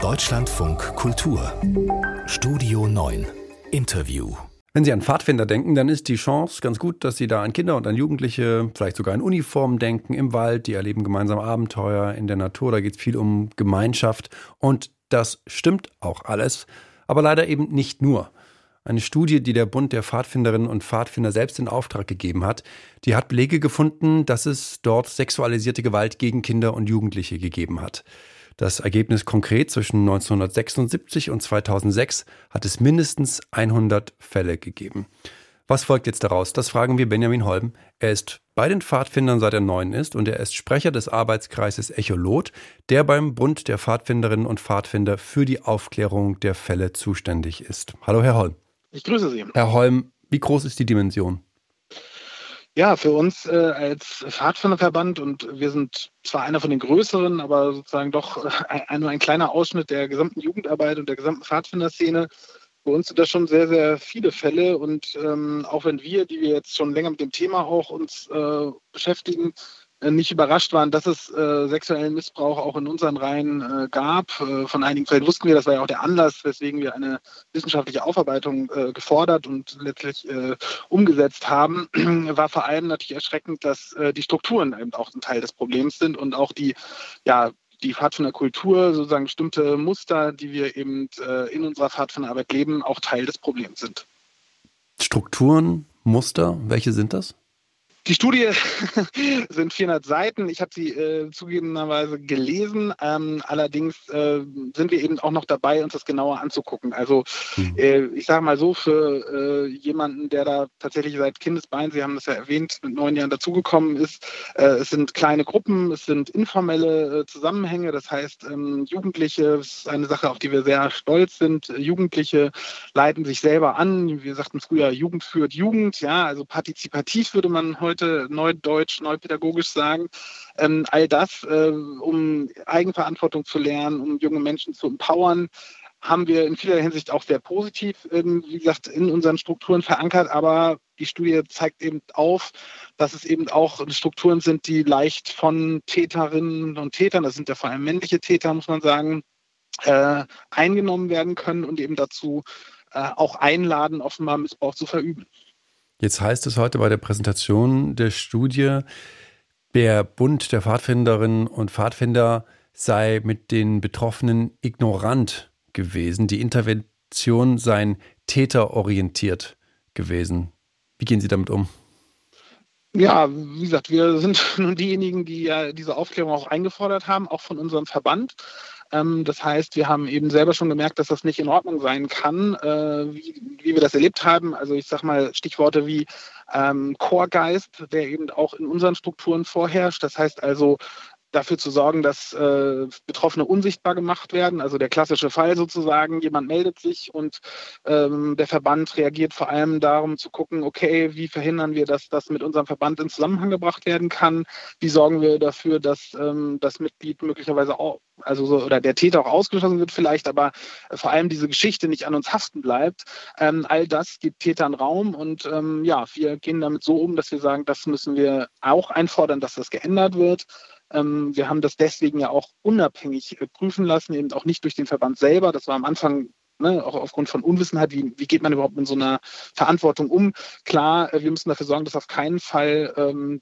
Deutschlandfunk Kultur. Studio 9 Interview. Wenn Sie an Pfadfinder denken, dann ist die Chance ganz gut, dass Sie da an Kinder und an Jugendliche, vielleicht sogar in Uniformen denken, im Wald, die erleben gemeinsam Abenteuer in der Natur, da geht es viel um Gemeinschaft. Und das stimmt auch alles, aber leider eben nicht nur. Eine Studie, die der Bund der Pfadfinderinnen und Pfadfinder selbst in Auftrag gegeben hat, die hat Belege gefunden, dass es dort sexualisierte Gewalt gegen Kinder und Jugendliche gegeben hat. Das Ergebnis konkret zwischen 1976 und 2006 hat es mindestens 100 Fälle gegeben. Was folgt jetzt daraus? Das fragen wir Benjamin Holm. Er ist bei den Pfadfindern seit er neun ist und er ist Sprecher des Arbeitskreises Echolot, der beim Bund der Pfadfinderinnen und Pfadfinder für die Aufklärung der Fälle zuständig ist. Hallo, Herr Holm. Ich grüße Sie. Herr Holm, wie groß ist die Dimension? Ja, für uns äh, als Pfadfinderverband und wir sind zwar einer von den größeren, aber sozusagen doch ein, nur ein kleiner Ausschnitt der gesamten Jugendarbeit und der gesamten Pfadfinderszene. Für uns sind das schon sehr, sehr viele Fälle und ähm, auch wenn wir, die wir jetzt schon länger mit dem Thema auch uns äh, beschäftigen, äh, nicht überrascht waren, dass es äh, sexuellen Missbrauch auch in unseren Reihen äh, gab. Äh, von einigen Fällen wussten wir, das war ja auch der Anlass, weswegen wir eine wissenschaftliche Aufarbeitung äh, gefordert und letztlich äh, umgesetzt haben, war vor allem natürlich erschreckend, dass die Strukturen eben auch ein Teil des Problems sind und auch die, ja, die Pfadfinderkultur, sozusagen bestimmte Muster, die wir eben in unserer Pfadfinderarbeit leben, auch Teil des Problems sind. Strukturen, Muster, welche sind das? Die Studie sind 400 Seiten. Ich habe sie äh, zugegebenerweise gelesen. Ähm, allerdings äh, sind wir eben auch noch dabei, uns das genauer anzugucken. Also mhm. äh, ich sage mal so, für äh, jemanden, der da tatsächlich seit Kindesbein, Sie haben das ja erwähnt, mit neun Jahren dazugekommen ist, äh, es sind kleine Gruppen, es sind informelle äh, Zusammenhänge. Das heißt, ähm, Jugendliche, das ist eine Sache, auf die wir sehr stolz sind. Jugendliche leiten sich selber an. Wir sagten früher, Jugend führt Jugend. Ja, also partizipativ würde man heute heute neudeutsch, neupädagogisch sagen. Ähm, all das, äh, um Eigenverantwortung zu lernen, um junge Menschen zu empowern, haben wir in vieler Hinsicht auch sehr positiv, ähm, wie gesagt, in unseren Strukturen verankert. Aber die Studie zeigt eben auf, dass es eben auch Strukturen sind, die leicht von Täterinnen und Tätern, das sind ja vor allem männliche Täter, muss man sagen, äh, eingenommen werden können und eben dazu äh, auch einladen, offenbar Missbrauch zu verüben. Jetzt heißt es heute bei der Präsentation der Studie, der Bund der Pfadfinderinnen und Pfadfinder sei mit den Betroffenen ignorant gewesen. Die Intervention sei täterorientiert gewesen. Wie gehen Sie damit um? Ja, wie gesagt, wir sind nun diejenigen, die ja diese Aufklärung auch eingefordert haben, auch von unserem Verband. Ähm, das heißt, wir haben eben selber schon gemerkt, dass das nicht in Ordnung sein kann, äh, wie, wie, wir das erlebt haben. Also ich sage mal Stichworte wie ähm, Chorgeist, der eben auch in unseren Strukturen vorherrscht. Das heißt also dafür zu sorgen, dass äh, Betroffene unsichtbar gemacht werden. Also der klassische Fall sozusagen, jemand meldet sich und ähm, der Verband reagiert vor allem darum zu gucken, okay, wie verhindern wir, dass das mit unserem Verband in Zusammenhang gebracht werden kann? Wie sorgen wir dafür, dass ähm, das Mitglied möglicherweise auch, also so, oder der Täter auch ausgeschlossen wird vielleicht, aber äh, vor allem diese Geschichte nicht an uns haften bleibt. Ähm, all das gibt Tätern Raum und ähm, ja, wir gehen damit so um, dass wir sagen, das müssen wir auch einfordern, dass das geändert wird. Ähm, wir haben das deswegen ja auch unabhängig äh, prüfen lassen, eben auch nicht durch den Verband selber. Das war am Anfang Ne, auch aufgrund von Unwissenheit, wie, wie geht man überhaupt mit so einer Verantwortung um? Klar, äh, wir müssen dafür sorgen, dass auf keinen Fall ähm,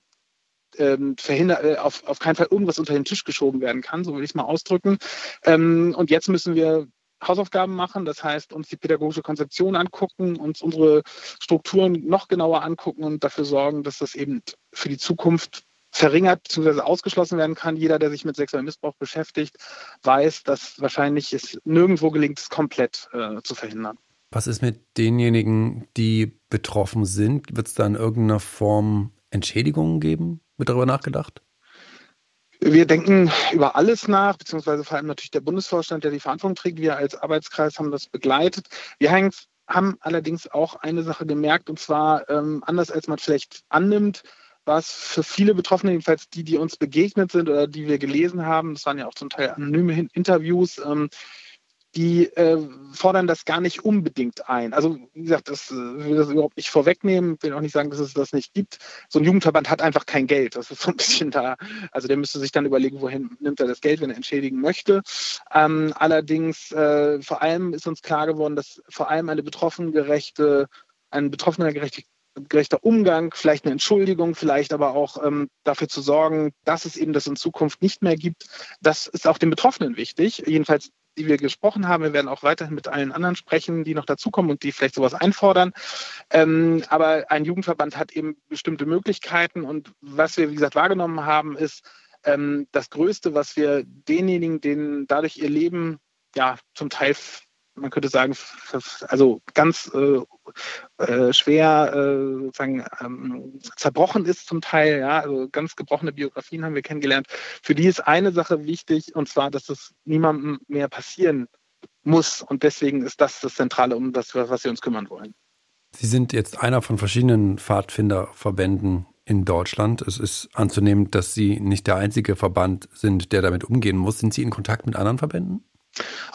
ähm, verhindert, äh, auf, auf keinen Fall irgendwas unter den Tisch geschoben werden kann, so will ich es mal ausdrücken. Ähm, und jetzt müssen wir Hausaufgaben machen, das heißt uns die pädagogische Konzeption angucken, uns unsere Strukturen noch genauer angucken und dafür sorgen, dass das eben für die Zukunft verringert bzw. ausgeschlossen werden kann. Jeder, der sich mit sexuellem Missbrauch beschäftigt, weiß, dass wahrscheinlich es nirgendwo gelingt, es komplett äh, zu verhindern. Was ist mit denjenigen, die betroffen sind? Wird es da in irgendeiner Form Entschädigungen geben? Wird darüber nachgedacht? Wir denken über alles nach, beziehungsweise vor allem natürlich der Bundesvorstand, der die Verantwortung trägt. Wir als Arbeitskreis haben das begleitet. Wir haben allerdings auch eine Sache gemerkt, und zwar ähm, anders als man vielleicht annimmt, war es für viele Betroffene, jedenfalls die, die uns begegnet sind oder die wir gelesen haben, das waren ja auch zum Teil anonyme Interviews, ähm, die äh, fordern das gar nicht unbedingt ein. Also wie gesagt, das äh, will das überhaupt nicht vorwegnehmen, will auch nicht sagen, dass es das nicht gibt. So ein Jugendverband hat einfach kein Geld. Das ist so ein bisschen da. Also der müsste sich dann überlegen, wohin nimmt er das Geld, wenn er entschädigen möchte. Ähm, allerdings äh, vor allem ist uns klar geworden, dass vor allem eine betroffengerechte, ein betroffenergerechter gerechter Umgang, vielleicht eine Entschuldigung, vielleicht aber auch ähm, dafür zu sorgen, dass es eben das in Zukunft nicht mehr gibt. Das ist auch den Betroffenen wichtig. Jedenfalls die wir gesprochen haben. Wir werden auch weiterhin mit allen anderen sprechen, die noch dazukommen und die vielleicht sowas einfordern. Ähm, aber ein Jugendverband hat eben bestimmte Möglichkeiten und was wir, wie gesagt, wahrgenommen haben, ist ähm, das Größte, was wir denjenigen, denen dadurch ihr Leben ja zum Teil man könnte sagen, also ganz äh, äh, schwer äh, sozusagen ähm, zerbrochen ist zum Teil, ja, also ganz gebrochene Biografien haben wir kennengelernt. Für die ist eine Sache wichtig und zwar, dass es niemandem mehr passieren muss und deswegen ist das das Zentrale, um das, was wir uns kümmern wollen. Sie sind jetzt einer von verschiedenen Pfadfinderverbänden in Deutschland. Es ist anzunehmen, dass Sie nicht der einzige Verband sind, der damit umgehen muss. Sind Sie in Kontakt mit anderen Verbänden?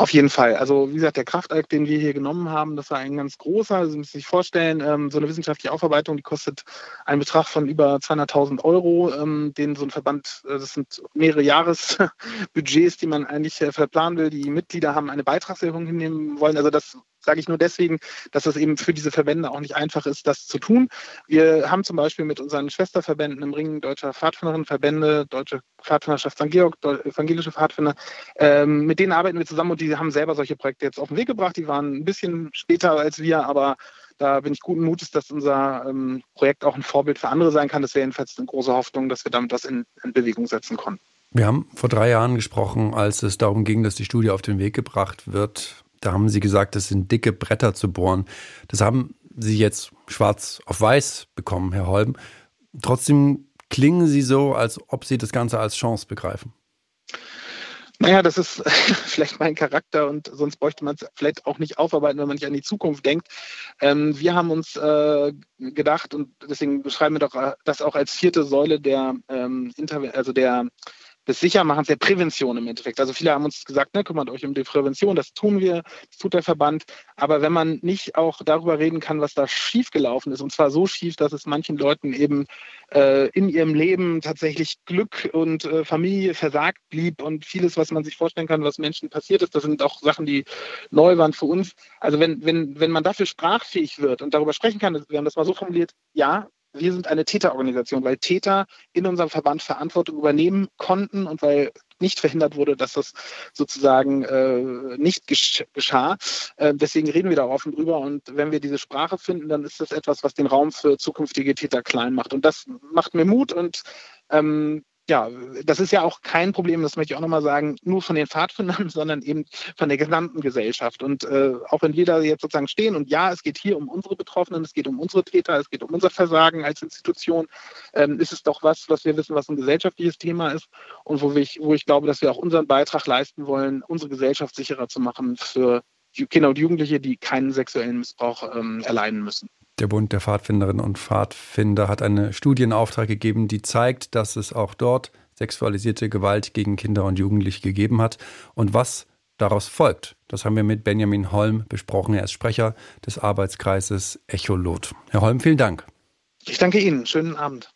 Auf jeden Fall. Also wie gesagt, der Kraftakt, den wir hier genommen haben, das war ein ganz großer. Also Sie müssen sich vorstellen, ähm, so eine wissenschaftliche Aufarbeitung, die kostet einen Betrag von über 200.000 Euro, ähm, den so ein Verband, äh, das sind mehrere Jahresbudgets, die man eigentlich äh, verplanen will. Die Mitglieder haben eine Beitragserhöhung hinnehmen wollen. Also das sage ich nur deswegen, dass es eben für diese Verbände auch nicht einfach ist, das zu tun. Wir haben zum Beispiel mit unseren Schwesterverbänden im Ring Deutscher Pfadfinderinnenverbände, Deutsche Pfadfinderschaft St. Georg, Evangelische Pfadfinder, ähm, mit denen arbeiten wir zusammen und die haben selber solche Projekte jetzt auf den Weg gebracht. Die waren ein bisschen später als wir, aber da bin ich guten Mutes, dass unser ähm, Projekt auch ein Vorbild für andere sein kann. Das wäre jedenfalls eine große Hoffnung, dass wir damit das in, in Bewegung setzen konnten. Wir haben vor drei Jahren gesprochen, als es darum ging, dass die Studie auf den Weg gebracht wird. Da haben Sie gesagt, das sind dicke Bretter zu bohren. Das haben Sie jetzt schwarz auf weiß bekommen, Herr Holm. Trotzdem klingen Sie so, als ob Sie das Ganze als Chance begreifen. Naja, das ist vielleicht mein Charakter und sonst bräuchte man es vielleicht auch nicht aufarbeiten, wenn man nicht an die Zukunft denkt. Ähm, wir haben uns äh, gedacht und deswegen beschreiben wir doch äh, das auch als vierte Säule der, ähm, also der des Sichermachens der Prävention im Endeffekt. Also viele haben uns gesagt, ne, kümmert euch um die Prävention, das tun wir, das tut der Verband. Aber wenn man nicht auch darüber reden kann, was da schiefgelaufen ist, und zwar so schief, dass es manchen Leuten eben äh, in ihrem Leben tatsächlich Glück und äh, Familie versagt blieb und vieles, was man sich vorstellen kann, was Menschen passiert ist, das sind auch Sachen, die neu waren für uns. Also wenn, wenn, wenn man dafür sprachfähig wird und darüber sprechen kann, wir haben das mal so formuliert, ja, wir sind eine Täterorganisation, weil Täter in unserem Verband Verantwortung übernehmen konnten und weil nicht verhindert wurde, dass das sozusagen äh, nicht geschah. Äh, deswegen reden wir da offen drüber und wenn wir diese Sprache finden, dann ist das etwas, was den Raum für zukünftige Täter klein macht. Und das macht mir Mut und ähm, ja, das ist ja auch kein Problem, das möchte ich auch nochmal sagen, nur von den Pfadfindern, sondern eben von der gesamten Gesellschaft. Und äh, auch wenn wir da jetzt sozusagen stehen und ja, es geht hier um unsere Betroffenen, es geht um unsere Täter, es geht um unser Versagen als Institution, ähm, ist es doch was, was wir wissen, was ein gesellschaftliches Thema ist und wo ich, wo ich glaube, dass wir auch unseren Beitrag leisten wollen, unsere Gesellschaft sicherer zu machen für Kinder und Jugendliche, die keinen sexuellen Missbrauch ähm, erleiden müssen. Der Bund der Pfadfinderinnen und Pfadfinder hat eine Studie in Auftrag gegeben, die zeigt, dass es auch dort sexualisierte Gewalt gegen Kinder und Jugendliche gegeben hat. Und was daraus folgt, das haben wir mit Benjamin Holm besprochen. Er ist Sprecher des Arbeitskreises Echolot. Herr Holm, vielen Dank. Ich danke Ihnen. Schönen Abend.